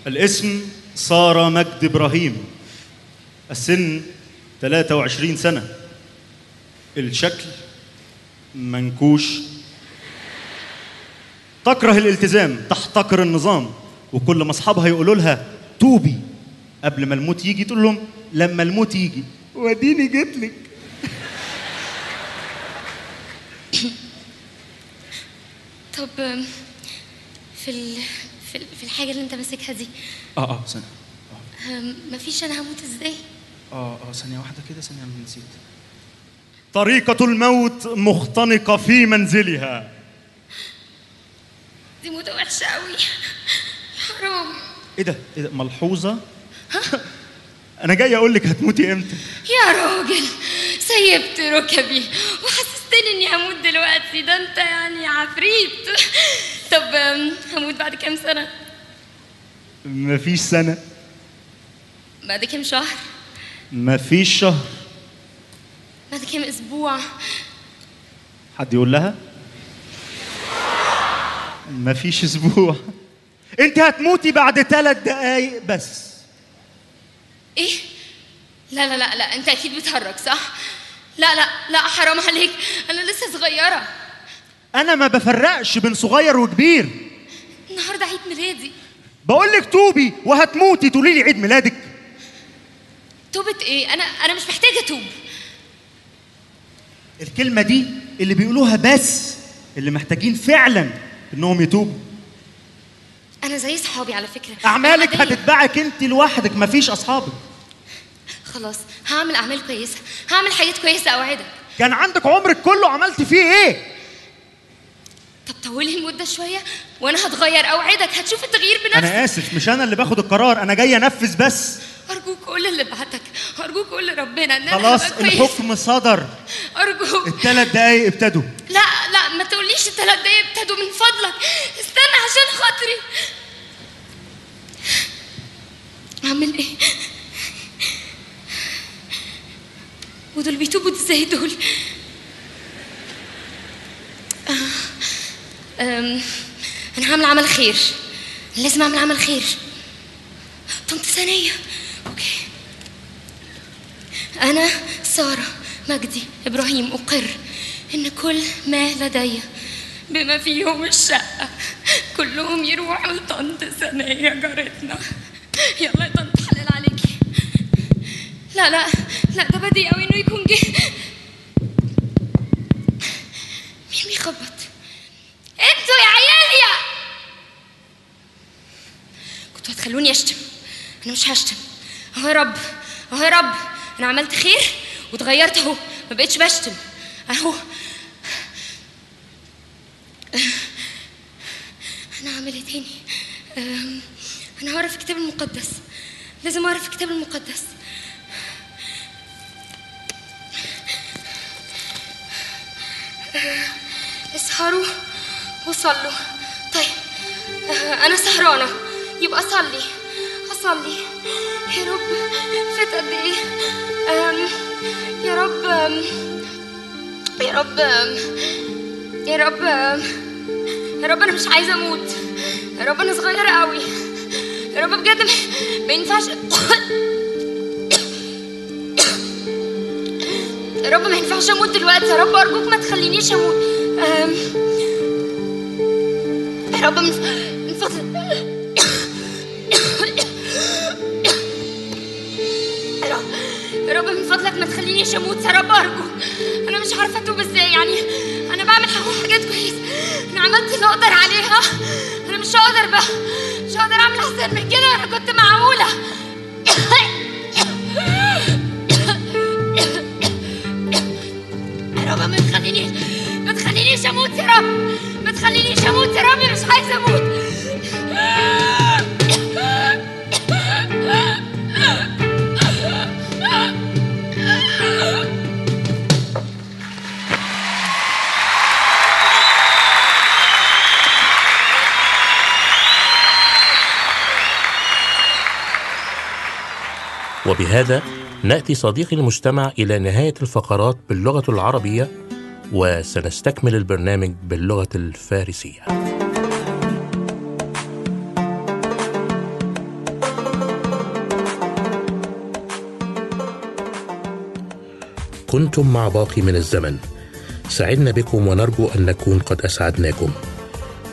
Speaker 13: الاسم سارة مجد إبراهيم. السن 23 سنة. الشكل منكوش. تكره الالتزام تحتقر النظام. وكل ما أصحابها يقولوا لها توبي. قبل ما الموت يجي تقول لهم لما الموت يجي. وديني جيت لك.
Speaker 10: طب في ال... في. في الحاجة اللي انت ماسكها دي
Speaker 13: آه آه ثانية
Speaker 10: آم، مفيش أنا هموت إزاي
Speaker 13: آه آه ثانية واحدة كده ثانية أنا نسيت طريقة الموت مختنقة في منزلها
Speaker 10: دي موتة وحشة قوي حرام
Speaker 13: إيه ده؟ إيه ده؟ ملحوظة؟ أنا جاي أقول لك هتموتي إمتى؟
Speaker 10: يا راجل سيبت ركبي وحسستني إني هموت دلوقتي ده أنت يعني عفريت طب هموت بعد كام سنة؟
Speaker 13: مفيش سنة.
Speaker 10: بعد كام شهر؟
Speaker 13: مفيش شهر.
Speaker 10: بعد كام أسبوع؟
Speaker 13: حد يقول لها؟ مفيش أسبوع. أنت هتموتي بعد ثلاث دقايق بس.
Speaker 10: إيه؟ لا لا لا لا انت أكيد بتهرج صح؟ لا لا لا حرام عليك. أنا لسه صغيرة.
Speaker 13: أنا ما بفرقش بين صغير وكبير.
Speaker 10: النهارده عيد ميلادي.
Speaker 13: بقول لك توبي وهتموتي تقولي لي عيد ميلادك.
Speaker 10: توبة إيه؟ أنا أنا مش محتاجة اتوب
Speaker 13: الكلمة دي اللي بيقولوها بس اللي محتاجين فعلا إنهم يتوبوا.
Speaker 10: أنا زي صحابي على فكرة. أعمالك.
Speaker 13: هتتبعك أنت لوحدك مفيش أصحابك.
Speaker 10: خلاص هعمل أعمال كويسة. هعمل حاجات كويسة أوعدك.
Speaker 13: كان عندك عمرك كله عملت فيه إيه؟
Speaker 10: طب طولي المدة شوية وأنا هتغير أوعدك هتشوف التغيير بنفسك.
Speaker 13: أنا آسف مش أنا اللي باخد القرار أنا جاي أنفذ بس.
Speaker 10: أرجوك قول اللي بعتك أرجوك قول لربنا ان أنا
Speaker 13: خلاص. الحكم صدر.
Speaker 10: أرجوك.
Speaker 13: الثلاث دقايق ابتدوا.
Speaker 10: لا لا ما تقوليش الثلاث دقايق ابتدوا من فضلك. استنى عشان خاطري. أعمل إيه؟ ودول بيتوبوا إزاي دول؟ آه، أم، أنا هعمل عمل خير. لازم أعمل عمل خير. طنط ثانية. أوكي. أنا سارة مجدي إبراهيم أقر. إن كل ما لدي بما فيهم الشقة كلهم يروحوا لطنط ثانية جارتنا. يلا يا طنط حلال عليكي لا لا لا ده بديهي قوي إنه يكون جه مين بيخبط أنتوا يا عيال يا هتخلوني اشتم أنا مش هشتم. أهو يا رب. أهو يا رب. أنا عملت خير واتغيرت أهو. ما بقتش بشتم. أهو. أنا هعمل إيه تاني؟ أنا هعرف الكتاب المقدس. لازم اعرف الكتاب المقدس. أه، اسهروا وصلوا. طيب أه، أنا سهرانة. يبقى صلي اصلي يا رب فات قد إيه؟ يا رب يا رب يا رب يا رب أنا مش عايزة أموت. يا رب أنا صغيرة قوي. يا رب بجد ما- ينفعش. يا رب ما ينفعش أموت دلوقتي. يا رب أرجوك ما تخلينيش أموت. يا رب من فضلك ما تخلينيش أموت يا رب ارجوك أنا مش عارفة أتوب إزاي يعني أنا بعمل حاجات كويسه أنا عملت اللي أقدر عليها. أنا مش هقدر بقى مش هقدر أعمل أحسن من كده. أنا كنت معقوله
Speaker 1: وبهذا نأتي صديقي المستمع إلى نهاية الفقرات باللغة العربية وسنستكمل البرنامج باللغة الفارسية. كنتم مع باقي من الزمن. سعدنا بكم ونرجو أن نكون قد أسعدناكم.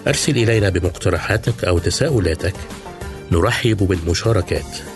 Speaker 1: أرسل إلينا بمقترحاتك أو تساؤلاتك. نرحب بالمشاركات.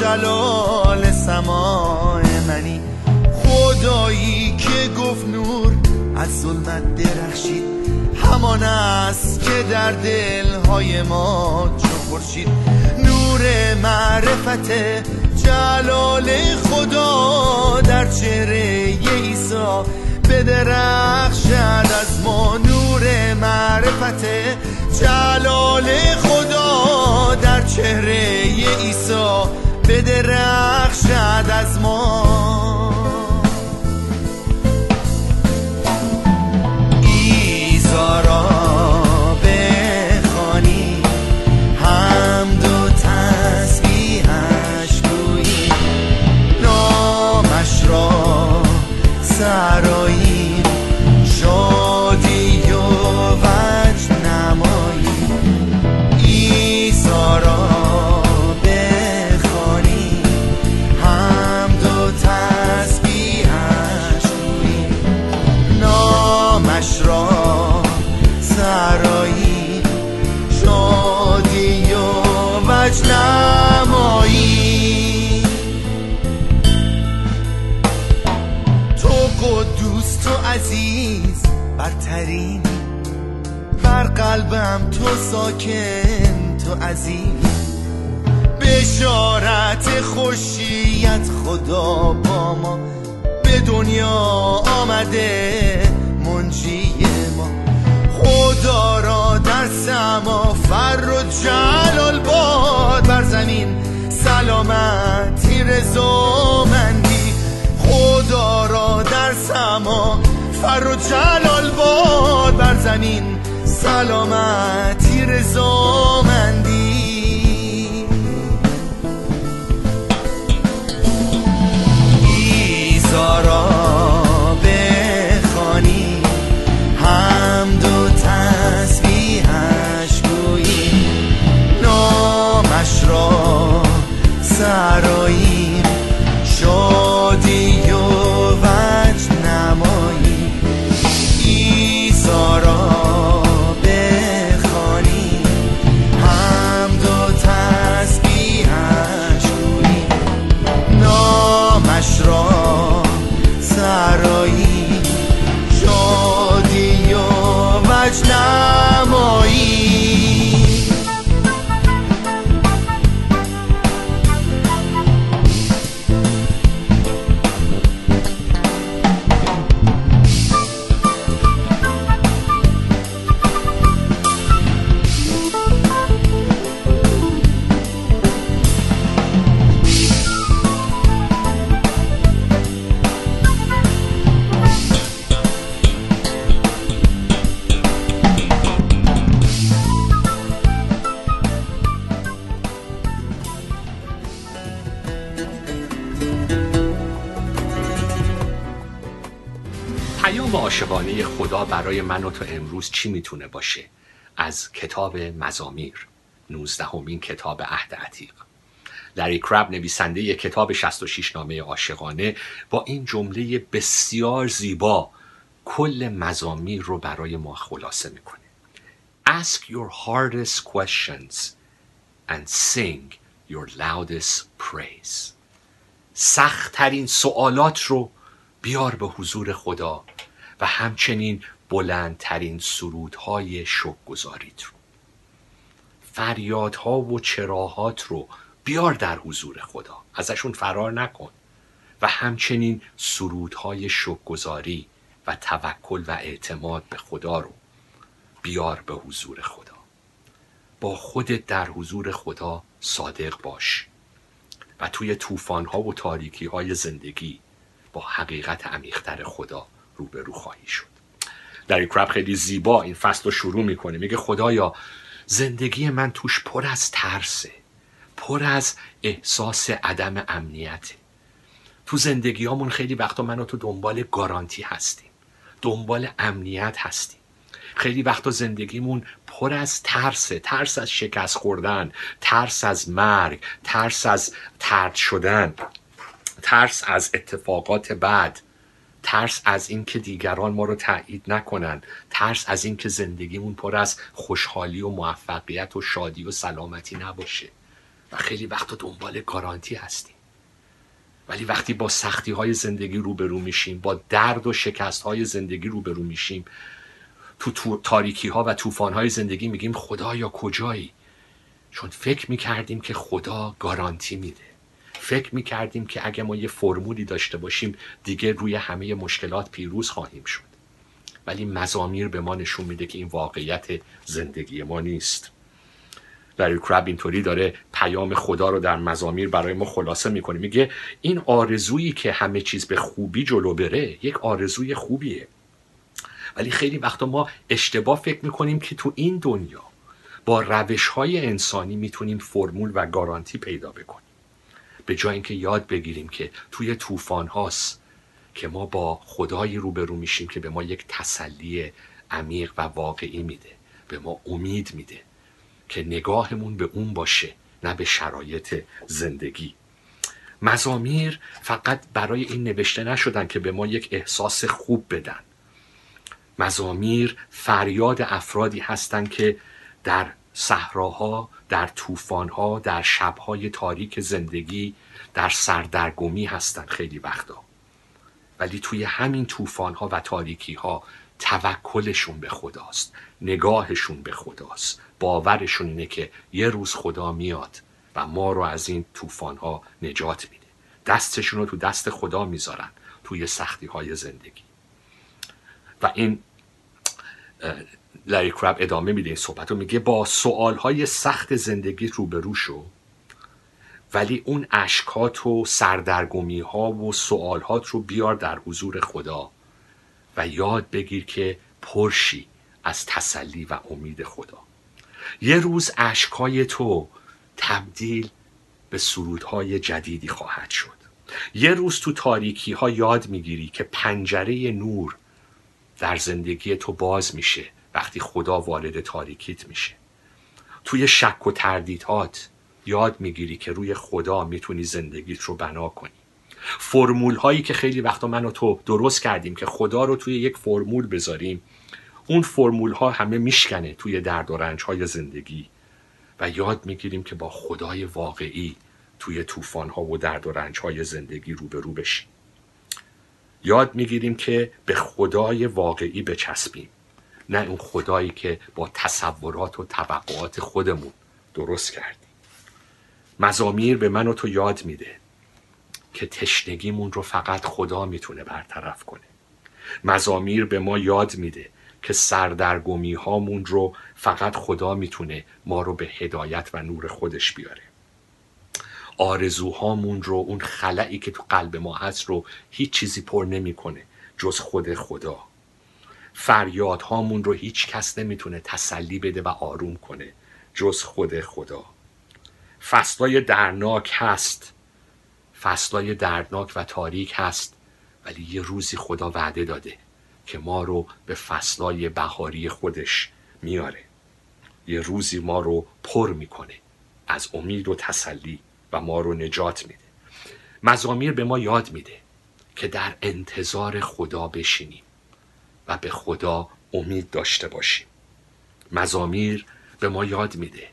Speaker 14: جلال سماع منی. خدایی که گفت نور از ظلمت درخشید. همان است که در دلهای ما چو خورشید. نور معرفت جلال خدا در چهره عیسی بدرخشد از ما. نور معرفت جلال خدا در چهره عیسی بدرخشد از ما. ساکن تو عزیز. بشارت خوشیت خدا با ما. به دنیا آمده منجی ما. خدا را در سما فر و جلال باد. بر زمین سلامتی رضامندی خدا را در سما فر و جلال باد. بر زمین سلامتی رضامندی
Speaker 15: امروز چی می‌تونه باشه؟ از کتاب مزامیر 19 همین کتاب عهد عتیق. لری کرب نویسنده کتاب 66 نامه عاشقانه با این جمله بسیار زیبا کل مزامیر رو برای ما خلاصه می‌کنه. Ask your hardest questions and sing your loudest praise. سختترین سوالات رو بیار به حضور خدا و همچنین بلندترین سرودهای شکرگزاریت رو. فریادها و چراهات رو بیار در حضور خدا. ازشون فرار نکن. و همچنین سرودهای شکرگزاری و توکل و اعتماد به خدا رو بیار به حضور خدا. با خودت در حضور خدا صادق باش. و توی طوفان‌ها و تاریکی های زندگی با حقیقت عمیقتر خدا روبرو خواهی شد. دکتر کرب خیلی زیبا این فصل رو شروع می‌کنه. میگه خدایا زندگی من توش پر از ترسه پر از احساس عدم امنیته. تو زندگیامون خیلی وقتا من تو دنبال گارانتی هستیم دنبال امنیت هستیم. خیلی وقتا زندگیمون پر از ترسه ترس از شکست خوردن ترس از مرگ ترس از طرد شدن ترس از اتفاقات بد. ترس از اینکه دیگران ما رو تایید نکنن ترس از اینکه زندگیمون پر از خوشحالی و موفقیت و شادی و سلامتی نباشه. و خیلی وقتا دنبال گارانتی هستیم. ولی وقتی با سختی های زندگی روبرو میشیم با درد و شکست های زندگی روبرو میشیم تو, تاریکی ها و طوفان های زندگی میگیم خدایا کجایی؟ چون فکر می‌کردیم که خدا گارانتی میده. فکر می‌کردیم که اگه ما یه فرمولی داشته باشیم دیگه روی همه مشکلات پیروز خواهیم شد. ولی مزامیر به ما نشون میده که این واقعیت زندگی ما نیست. لری کراب اینطوری داره پیام خدا رو در مزامیر برای ما خلاصه می‌کنه. میگه این آرزویی که همه چیز به خوبی جلو بره یک آرزوی خوبیه. ولی خیلی وقتا ما اشتباه فکر می‌کنیم که تو این دنیا با روش های انسانی می‌تونیم فرمول و گارانتی پیدا بکنیم. به جای اینکه یاد بگیریم که توی طوفان هاست که ما با خدایی روبرو میشیم که به ما یک تسلی عمیق و واقعی میده به ما امید میده که نگاهمون به اون باشه نه به شرایط زندگی. مزامیر فقط برای این نوشته نشدن که به ما یک احساس خوب بدن. مزامیر فریاد افرادی هستند که در صحراها در طوفانها در شبهای تاریک زندگی در سردرگمی هستند خیلی وقتا. ولی توی همین طوفانها و تاریکیها توکلشون به خداست نگاهشون به خداست. باورشون اینه که یه روز خدا میاد و ما رو از این طوفانها نجات میده. دستشون رو تو دست خدا می‌ذارن توی سختی های زندگی. و این لری کراب ادامه میده این صحبت رو. میگه با سوال های سخت زندگی روبرو شو ولی اون اشکات و سردرگمی ها و سوالات رو بیار در حضور خدا و یاد بگیر که پر شی از تسلی و امید خدا. یه روز اشکای تو تبدیل به سرودهای جدیدی خواهد شد. یه روز تو تاریکی ها یاد می‌گیری که پنجره نور در زندگی تو باز میشه. وقتی خدا وارد تاریکیت میشه. توی شک و تردیدات یاد می‌گیری که روی خدا می‌تونی زندگیت رو بنا کنی. فرمول هایی که خیلی وقتا من و تو درست کردیم که خدا رو توی یک فرمول بذاریم اون فرمول ها همه میشکنه توی درد و رنج های زندگی. و یاد می‌گیریم که با خدای واقعی توی طوفان ها و درد و رنج های زندگی روبرو بشیم. یاد می‌گیریم که به خدای واقعی بچسبیم. نه اون خدایی که با تصورات و توقعات خودمون درست کردیم مزامیر به من و تو یاد میده که تشنگیمون رو فقط خدا می‌تونه برطرف کنه. مزامیر به ما یاد میده که سردرگمی هامون رو فقط خدا می‌تونه ما رو به هدایت و نور خودش بیاره. آرزوهامون رو اون خلائی که تو قلب ما هست رو هیچ چیزی پر نمی‌کنه جز خود خدا. فریادهامون رو هیچ کس نمی‌تونه تسلی بده و آروم کنه. جز خود خدا. فصلای دردناک هست. فصلای دردناک و تاریک هست ولی یه روزی خدا وعده داده که ما رو به فصلای بهاری خودش میاره. یه روزی ما رو پر می‌کنه. از امید و تسلی و ما رو نجات میده. مزامیر به ما یاد میده که در انتظار خدا بشینیم. و به خدا امید داشته باشیم. مزامیر به ما یاد میده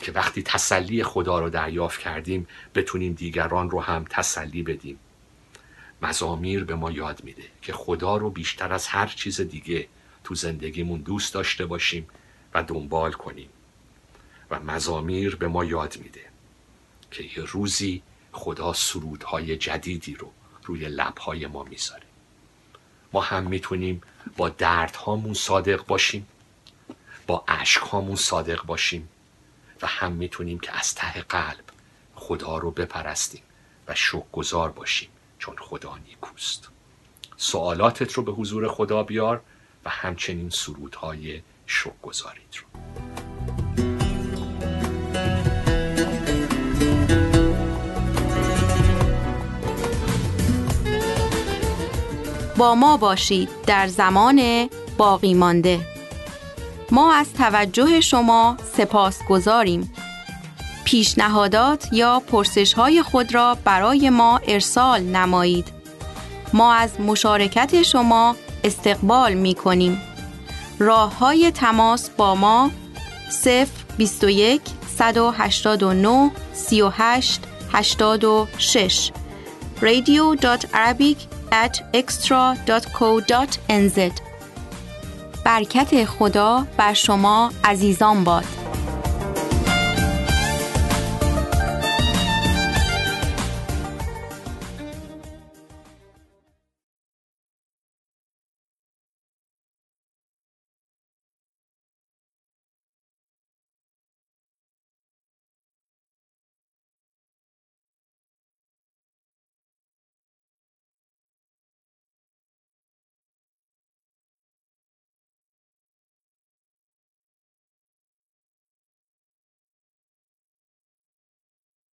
Speaker 15: که وقتی تسلی خدا رو دریافت کردیم بتونیم دیگران رو هم تسلی بدیم. مزامیر به ما یاد میده که خدا رو بیشتر از هر چیز دیگه تو زندگیمون دوست داشته باشیم و دنبال کنیم. و مزامیر به ما یاد میده که یه روزی خدا سرودهای جدیدی رو روی لبهای ما می‌ذاره. ما هم می‌تونیم با دردهامون صادق باشیم با عشقهامون صادق باشیم و هم می‌تونیم که از ته قلب خدا رو بپرستیم و شکرگزار باشیم چون خدا نیکوست. سوالاتت رو به حضور خدا بیار و همچنین سرودهای شکرگزاریت رو.
Speaker 16: با ما باشید در زمان باقی مانده. ما از توجه شما سپاسگزاریم پیشنهادات یا پرسش های خود را برای ما ارسال نمایید. ما از مشارکت شما استقبال می کنیم راه های تماس با ما 0 21 189 38 86 radio.arabic at extra.co.nz برکت خدا بر شما عزیزان باد.